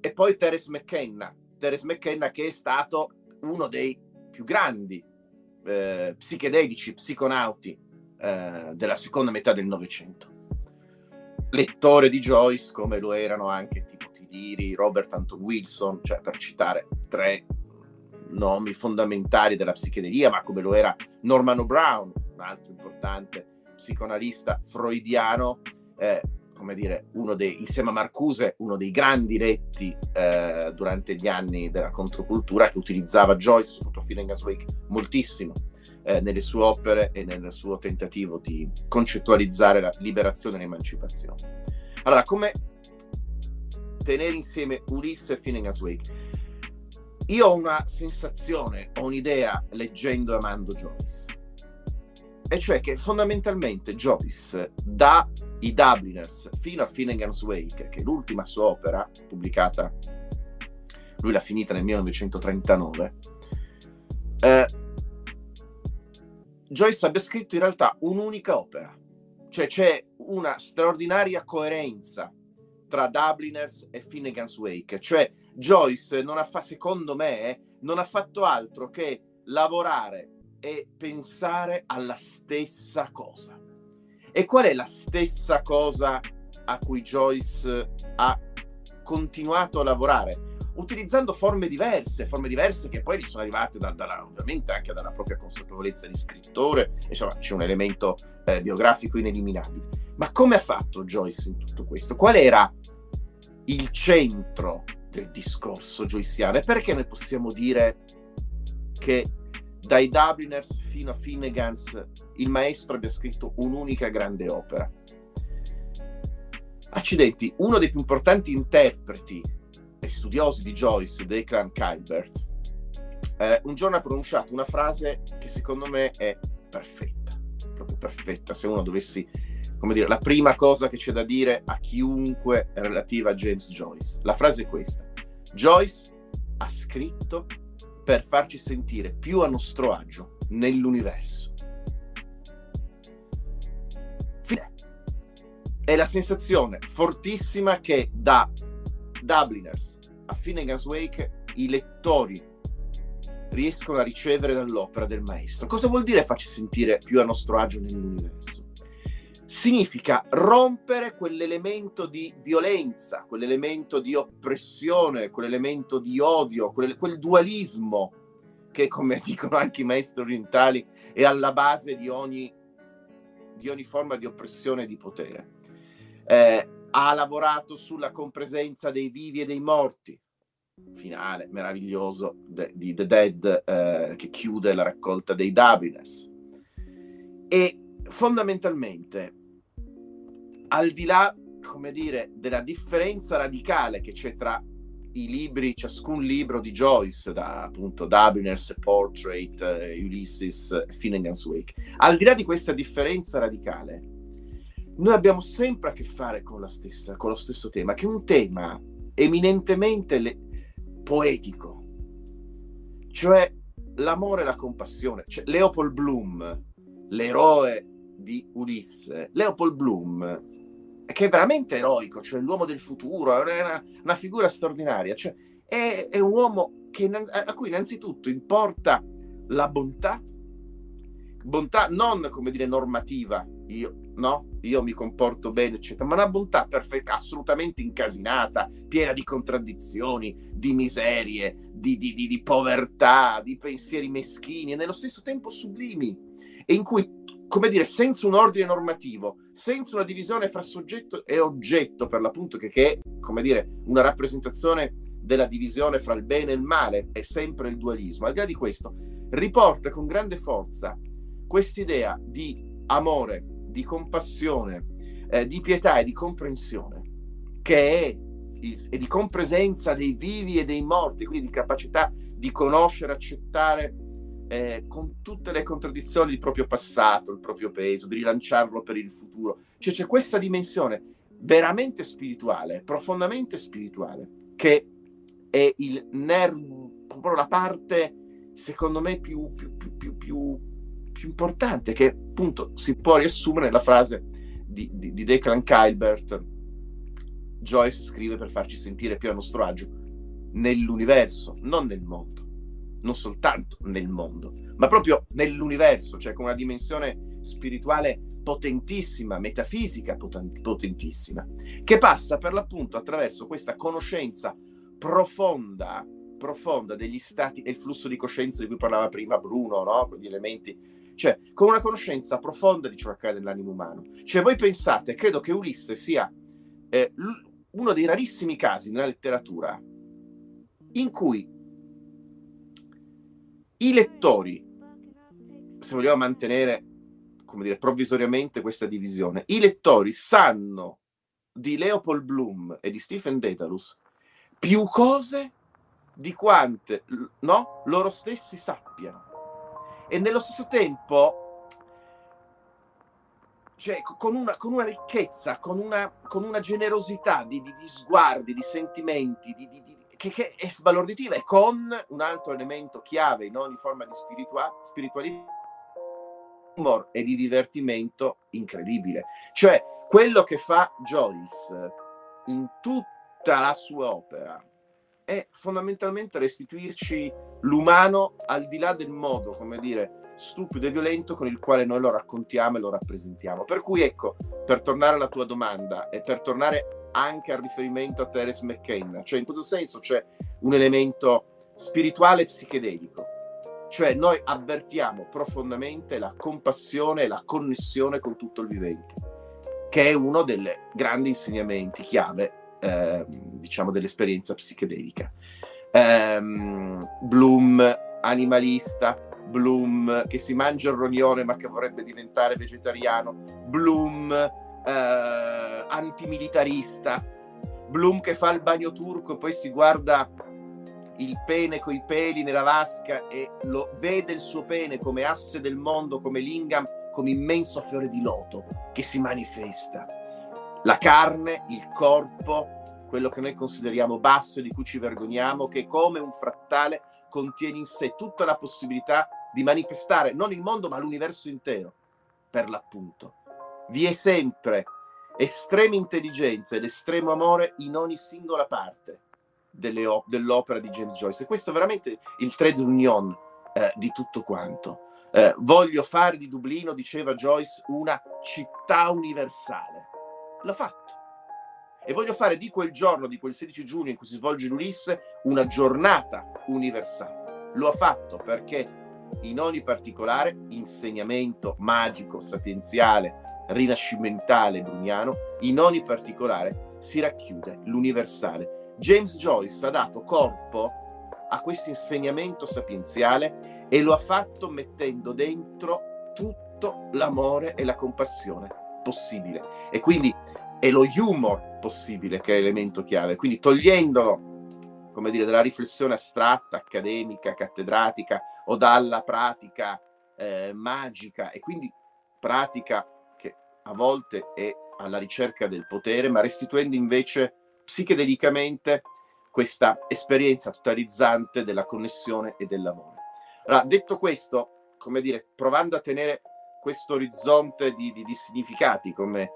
Speaker 2: e poi Terence McKenna, Terence McKenna che è stato uno dei più grandi eh, psichedelici, psiconauti eh, della seconda metà del Novecento. Lettore di Joyce come lo erano anche Timothy Leary, Robert Anton Wilson, cioè per citare tre nomi fondamentali della psichedelia, ma come lo era Norman Brown, un altro importante psicoanalista freudiano, eh, come dire, uno dei, insieme a Marcuse, uno dei grandi letti eh, durante gli anni della controcultura che utilizzava Joyce, soprattutto Finnegan's Wake, moltissimo eh, nelle sue opere e nel suo tentativo di concettualizzare la liberazione e l'emancipazione. Allora, come tenere insieme Ulisse e Finnegan's Wake? Io ho una sensazione, ho un'idea leggendo e amando Joyce e cioè che fondamentalmente Joyce da i Dubliners fino a Finnegan's Wake, che è l'ultima sua opera pubblicata, lui l'ha finita nel 1939, eh, Joyce abbia scritto in realtà un'unica opera, cioè c'è una straordinaria coerenza tra Dubliners e Finnegan's Wake, cioè Joyce non ha fa, secondo me, non ha fatto altro che lavorare è pensare alla stessa cosa. E qual è la stessa cosa a cui Joyce ha continuato a lavorare? Utilizzando forme diverse, forme diverse che poi gli sono arrivate da, da, ovviamente anche dalla propria consapevolezza di scrittore, insomma c'è un elemento eh, biografico ineliminabile. Ma come ha fatto Joyce in tutto questo? Qual era il centro del discorso joyciano? E perché noi possiamo dire che dai Dubliners fino a Finnegans, il maestro abbia scritto un'unica grande opera. Accidenti, uno dei più importanti interpreti e studiosi di Joyce, Declan Kilbert, eh, un giorno ha pronunciato una frase che secondo me è perfetta, proprio perfetta. Se uno dovessi, come dire, la prima cosa che c'è da dire a chiunque relativa a James Joyce, la frase è questa. Joyce ha scritto per farci sentire più a nostro agio nell'universo. Fine. È la sensazione fortissima che da Dubliners a Finnegan's Wake i lettori riescono a ricevere dall'opera del maestro. Cosa vuol dire farci sentire più a nostro agio nell'universo? Significa rompere quell'elemento di violenza, quell'elemento di oppressione, quell'elemento di odio, quel, quel dualismo che, come dicono anche i maestri orientali, è alla base di ogni, di ogni forma di oppressione e di potere. Eh, ha lavorato sulla compresenza dei vivi e dei morti, finale meraviglioso de, di The Dead eh, che chiude la raccolta dei Dubliners. E fondamentalmente al di là, come dire, della differenza radicale che c'è tra i libri, ciascun libro di Joyce, da appunto Dubliners Portrait, uh, Ulysses, Finnegan's Wake, al di là di questa differenza radicale, noi abbiamo sempre a che fare con, la stessa, con lo stesso tema, che è un tema eminentemente le- poetico, cioè l'amore e la compassione. Cioè, Leopold Bloom, l'eroe di Ulisse, Leopold Bloom che è veramente eroico, cioè l'uomo del futuro, è una, una figura straordinaria, cioè è, è un uomo che, a cui innanzitutto importa la bontà, bontà non come dire normativa, io, no? io mi comporto bene, eccetera, ma una bontà perfetta, assolutamente incasinata, piena di contraddizioni, di miserie, di, di, di, di povertà, di pensieri meschini e nello stesso tempo sublimi, e in cui come dire, senza un ordine normativo, senza una divisione fra soggetto e oggetto, per l'appunto, che, che è, come dire, una rappresentazione della divisione fra il bene e il male, è sempre il dualismo. Al di là di questo, riporta con grande forza quest'idea di amore, di compassione, eh, di pietà e di comprensione, che è e di compresenza dei vivi e dei morti, quindi di capacità di conoscere, accettare eh, con tutte le contraddizioni il proprio passato, il proprio peso, di rilanciarlo per il futuro. Cioè c'è questa dimensione veramente spirituale, profondamente spirituale, che è il nervo, proprio la parte, secondo me, più, più, più, più, importante, che appunto si può riassumere nella frase di, di, di Declan Kilbert. Joyce scrive per farci sentire più a nostro agio nell'universo, non nel mondo non soltanto nel mondo, ma proprio nell'universo, cioè con una dimensione spirituale potentissima, metafisica potentissima, che passa per l'appunto attraverso questa conoscenza profonda, profonda degli stati e il flusso di coscienza di cui parlava prima Bruno, no? gli elementi, cioè con una conoscenza profonda di ciò che accade nell'animo umano. Cioè voi pensate, credo che Ulisse sia eh, uno dei rarissimi casi nella letteratura in cui i lettori, se vogliamo mantenere, come dire, provvisoriamente questa divisione, i lettori sanno di Leopold Bloom e di Stephen Dedalus più cose di quante no, loro stessi sappiano. E nello stesso tempo, cioè, con, una, con una ricchezza, con una, con una generosità di, di, di, sguardi, di sentimenti, di, di che, che, è sbalorditiva e con un altro elemento chiave in ogni forma di spiritua- spiritualità humor e di divertimento incredibile. Cioè, quello che fa Joyce in tutta la sua opera è fondamentalmente restituirci l'umano al di là del modo, come dire, stupido e violento con il quale noi lo raccontiamo e lo rappresentiamo. Per cui ecco, per tornare alla tua domanda e per tornare anche al riferimento a Terence McKenna, cioè in questo senso c'è un elemento spirituale e psichedelico, cioè noi avvertiamo profondamente la compassione e la connessione con tutto il vivente, che è uno dei grandi insegnamenti chiave, eh, diciamo, dell'esperienza psichedelica. Um, Bloom, animalista, Bloom che si mangia il rognone ma che vorrebbe diventare vegetariano, Bloom eh, antimilitarista, Bloom che fa il bagno turco e poi si guarda il pene coi peli nella vasca e lo vede il suo pene come asse del mondo, come lingam, come immenso fiore di loto che si manifesta. La carne, il corpo, quello che noi consideriamo basso e di cui ci vergogniamo, che come un frattale contiene in sé tutta la possibilità di manifestare non il mondo ma l'universo intero, per l'appunto vi è sempre estrema intelligenza ed estremo amore in ogni singola parte op- dell'opera di James Joyce. E questo è veramente il trade union eh, di tutto quanto. Eh, voglio fare di Dublino, diceva Joyce, una città universale. L'ho fatto. E voglio fare di quel giorno, di quel 16 giugno in cui si svolge l'Ulisse, una giornata universale. Lo ha fatto perché in ogni particolare insegnamento magico, sapienziale, rinascimentale bruniano, in ogni particolare si racchiude l'universale. James Joyce ha dato corpo a questo insegnamento sapienziale e lo ha fatto mettendo dentro tutto l'amore e la compassione possibile. E quindi è lo humor possibile che è l'elemento chiave. Quindi togliendolo, come dire, dalla riflessione astratta, accademica, cattedratica o dalla pratica eh, magica e quindi pratica a volte è alla ricerca del potere, ma restituendo invece psichedelicamente questa esperienza totalizzante della connessione e dell'amore. Allora, detto questo, come dire, provando a tenere questo orizzonte di, di, di significati, come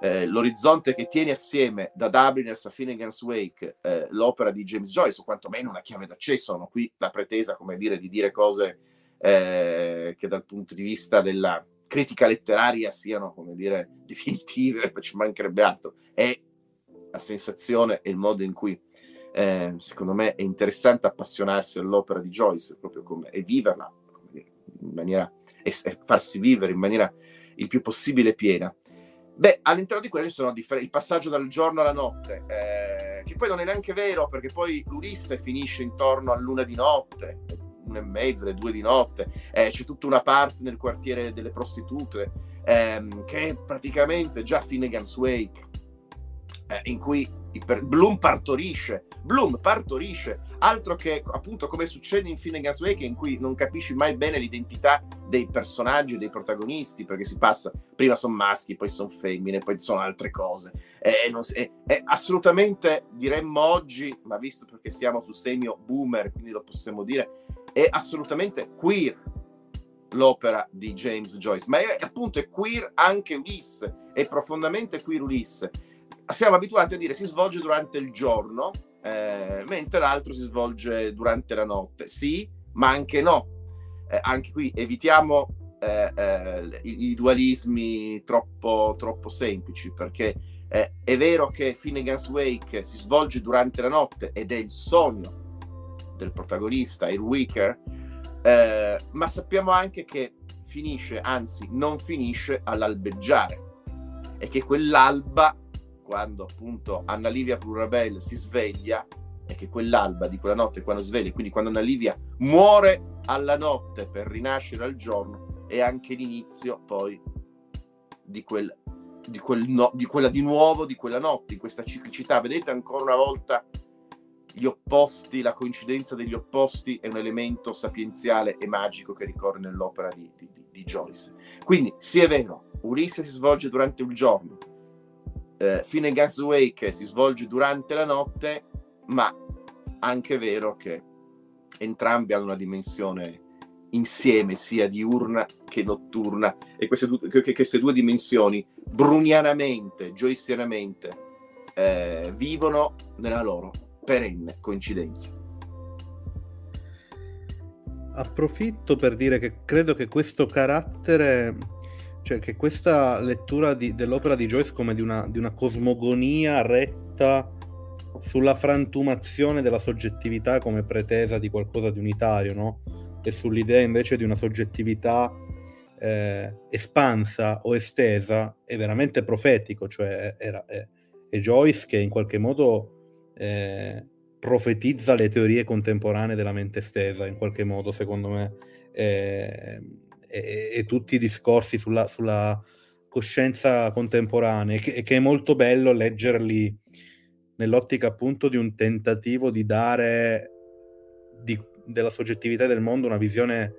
Speaker 2: eh, l'orizzonte che tiene assieme da Dubliners a Finnegan's Wake eh, l'opera di James Joyce, o quantomeno una chiave d'accesso, hanno qui la pretesa, come dire, di dire cose eh, che dal punto di vista della, critica letteraria siano, come dire, definitive, ci mancherebbe altro. È la sensazione e il modo in cui, eh, secondo me, è interessante appassionarsi all'opera di Joyce, proprio come, e viverla dire, in maniera e farsi vivere in maniera il più possibile piena. Beh, all'interno di quello ci sono differ- il passaggio dal giorno alla notte, eh, che poi non è neanche vero perché poi l'Ulisse finisce intorno a luna di notte, una e mezza, le due di notte, eh, c'è tutta una parte nel quartiere delle prostitute, ehm, che è praticamente già Finnegan's Wake, eh, in cui per... Bloom partorisce, Bloom partorisce, altro che appunto come succede in Finnegan's Wake in cui non capisci mai bene l'identità dei personaggi, dei protagonisti, perché si passa, prima sono maschi, poi sono femmine, poi sono altre cose. È, non, è, è assolutamente, diremmo oggi, ma visto perché siamo su semio boomer, quindi lo possiamo dire, è assolutamente queer l'opera di James Joyce, ma è appunto è queer anche Ulisse, è profondamente queer Ulisse siamo abituati a dire si svolge durante il giorno, eh, mentre l'altro si svolge durante la notte. Sì, ma anche no. Eh, anche qui evitiamo eh, eh i, i, dualismi troppo, troppo semplici, perché eh, è vero che Finnegan's Wake si svolge durante la notte ed è il sogno del protagonista, il Wicker, eh, ma sappiamo anche che finisce, anzi non finisce all'albeggiare e che quell'alba quando appunto Anna Livia Plurabel si sveglia e che quell'alba di quella notte quando sveglia, quindi quando Anna Livia muore alla notte per rinascere al giorno, è anche l'inizio poi di, quel, di, quel no, di quella di nuovo, di quella notte, in questa ciclicità. Vedete ancora una volta gli opposti, la coincidenza degli opposti è un elemento sapienziale e magico che ricorre nell'opera di, di, di Joyce. Quindi, sì è vero, Ulisse si svolge durante il giorno, eh, Finnegan's Wake si svolge durante la notte, ma anche è vero che entrambi hanno una dimensione insieme, sia diurna che notturna, e queste, due, che, queste due dimensioni, brunianamente, joycianamente, eh, vivono nella loro perenne coincidenza.
Speaker 1: Approfitto per dire che credo che questo carattere cioè che questa lettura di, dell'opera di Joyce come di una, di una, cosmogonia retta sulla frantumazione della soggettività come pretesa di qualcosa di unitario, no? E sull'idea invece di una soggettività eh, espansa o estesa è veramente profetico, cioè era, è, è Joyce che in qualche modo eh, profetizza le teorie contemporanee della mente estesa, in qualche modo, secondo me. Eh, e, e tutti i discorsi sulla, sulla coscienza contemporanea, che, che, è molto bello leggerli nell'ottica appunto di un tentativo di dare di, della soggettività del mondo una visione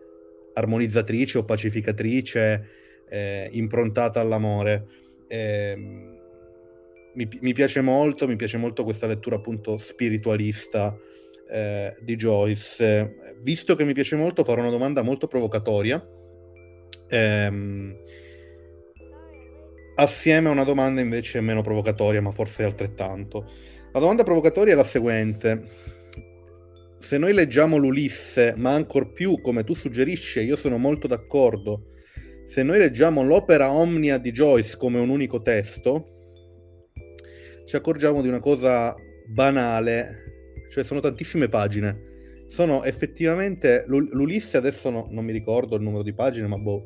Speaker 1: armonizzatrice o pacificatrice, eh, improntata all'amore. Eh, mi, mi, piace molto, mi piace molto questa lettura appunto spiritualista eh, di Joyce. Visto che mi piace molto, farò una domanda molto provocatoria Ehm, assieme a una domanda invece meno provocatoria, ma forse altrettanto. La domanda provocatoria è la seguente. Se noi leggiamo l'Ulisse, ma ancor più, come tu suggerisci, io sono molto d'accordo, se noi leggiamo l'opera Omnia di Joyce come un unico testo, ci accorgiamo di una cosa banale, cioè sono tantissime pagine. Sono effettivamente l'Ulisse, adesso no, non mi ricordo il numero di pagine, ma boh,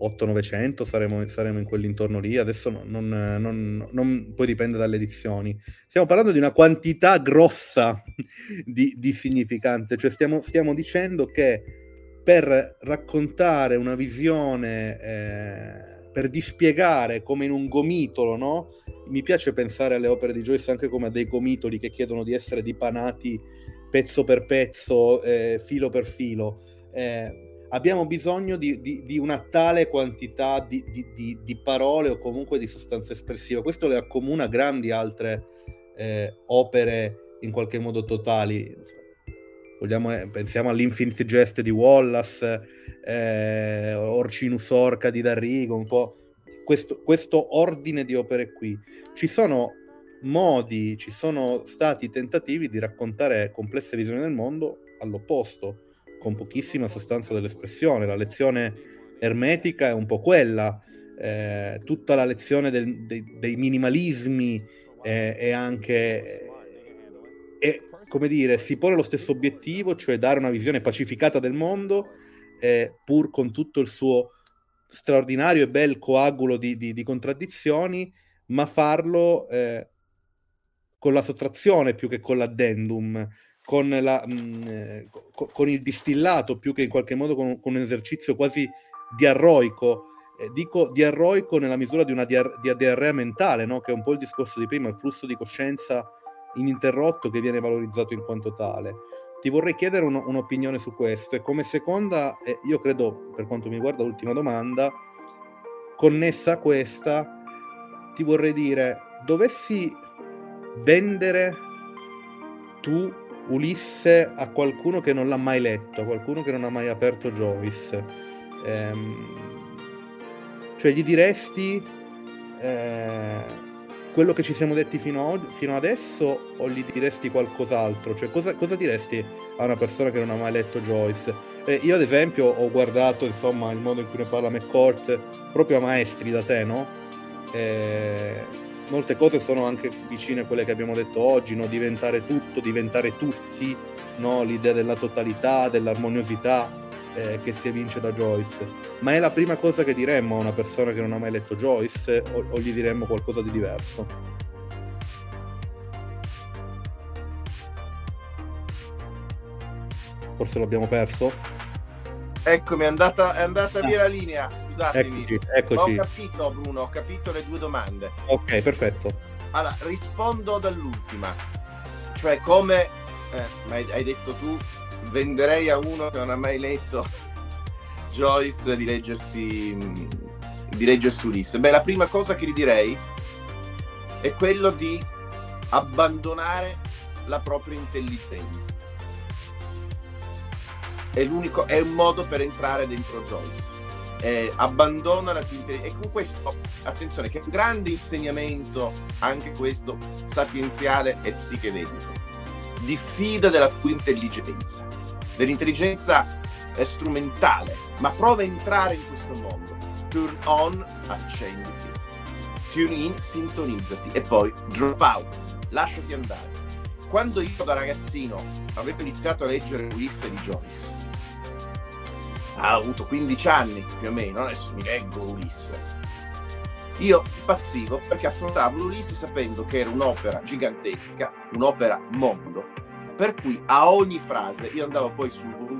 Speaker 1: 8-900 saremo, saremo, in quell'intorno lì, adesso non, non, non, non, poi dipende dalle edizioni. Stiamo parlando di una quantità grossa di, di significante, cioè stiamo, stiamo, dicendo che per raccontare una visione, eh, per dispiegare come in un gomitolo, no? Mi piace pensare alle opere di Joyce anche come a dei gomitoli che chiedono di essere dipanati pezzo per pezzo, eh, filo per filo. Eh, abbiamo bisogno di, di, di una tale quantità di, di, parole o comunque di sostanza espressiva. Questo le accomuna grandi altre eh, opere in qualche modo totali. Vogliamo, eh, pensiamo all'Infinite Jest di Wallace, eh, Orcinus Orca di Darrigo, un po' questo, questo ordine di opere qui. Ci sono modi, ci sono stati tentativi di raccontare complesse visioni del mondo all'opposto con pochissima sostanza dell'espressione. La lezione ermetica è un po' quella, eh, tutta la lezione del, dei, dei, minimalismi eh, è anche... È, come dire, si pone lo stesso obiettivo, cioè dare una visione pacificata del mondo, eh, pur con tutto il suo straordinario e bel coagulo di, di, di contraddizioni, ma farlo eh, con la sottrazione più che con l'addendum, con, la, mh, mm, eh, co- con il distillato più che in qualche modo con, con un esercizio quasi diarroico. Eh, dico diarroico nella misura di una diar- di diarrea mentale, no? che è un po' il discorso di prima, il flusso di coscienza ininterrotto che viene valorizzato in quanto tale. Ti vorrei chiedere un- un'opinione su questo. E come seconda, eh, io credo, per quanto mi riguarda, l'ultima domanda, connessa a questa, ti vorrei dire, dovessi vendere tu Ulisse a qualcuno che non l'ha mai letto, a qualcuno che non ha mai aperto Joyce, ehm, cioè gli diresti eh, quello che ci siamo detti fino, fino, adesso o gli diresti qualcos'altro? Cioè cosa, cosa, diresti a una persona che non ha mai letto Joyce? Eh, io ad esempio ho guardato insomma il modo in cui ne parla McCourt proprio a maestri da te, no? Eh, molte cose sono anche vicine a quelle che abbiamo detto oggi, no? diventare tutto, diventare tutti, no? l'idea della totalità, dell'armoniosità eh, che si evince da Joyce. Ma è la prima cosa che diremmo a una persona che non ha mai letto Joyce o, o gli diremmo qualcosa di diverso? Forse l'abbiamo perso?
Speaker 2: Eccomi, è andata, è andata via la linea. Scusatemi.
Speaker 1: Eccoci, eccoci.
Speaker 2: Ho capito, Bruno, ho capito le due domande.
Speaker 1: Ok, perfetto.
Speaker 2: Allora, rispondo dall'ultima. Cioè, come eh, hai detto tu, venderei a uno che non ha mai letto Joyce di leggersi, di leggersi Ulisse. Beh, la prima cosa che gli direi è quello di abbandonare la propria intelligenza è, l'unico, è un modo per entrare dentro Joyce. Eh, abbandona la tua intelligenza. E con questo, attenzione, che è un grande insegnamento, anche questo sapienziale e psichedelico. Diffida della tua intelligenza, dell'intelligenza strumentale, ma prova a entrare in questo mondo. Turn on, accenditi. Tune in, sintonizzati e poi drop out, lasciati andare. Quando io da ragazzino avevo iniziato a leggere Ulisse di Joyce, ha avuto 15 anni più o meno, adesso mi leggo Ulisse. Io impazzivo perché affrontavo l'Ulisse sapendo che era un'opera gigantesca, un'opera mondo, per cui a ogni frase io andavo poi sul volume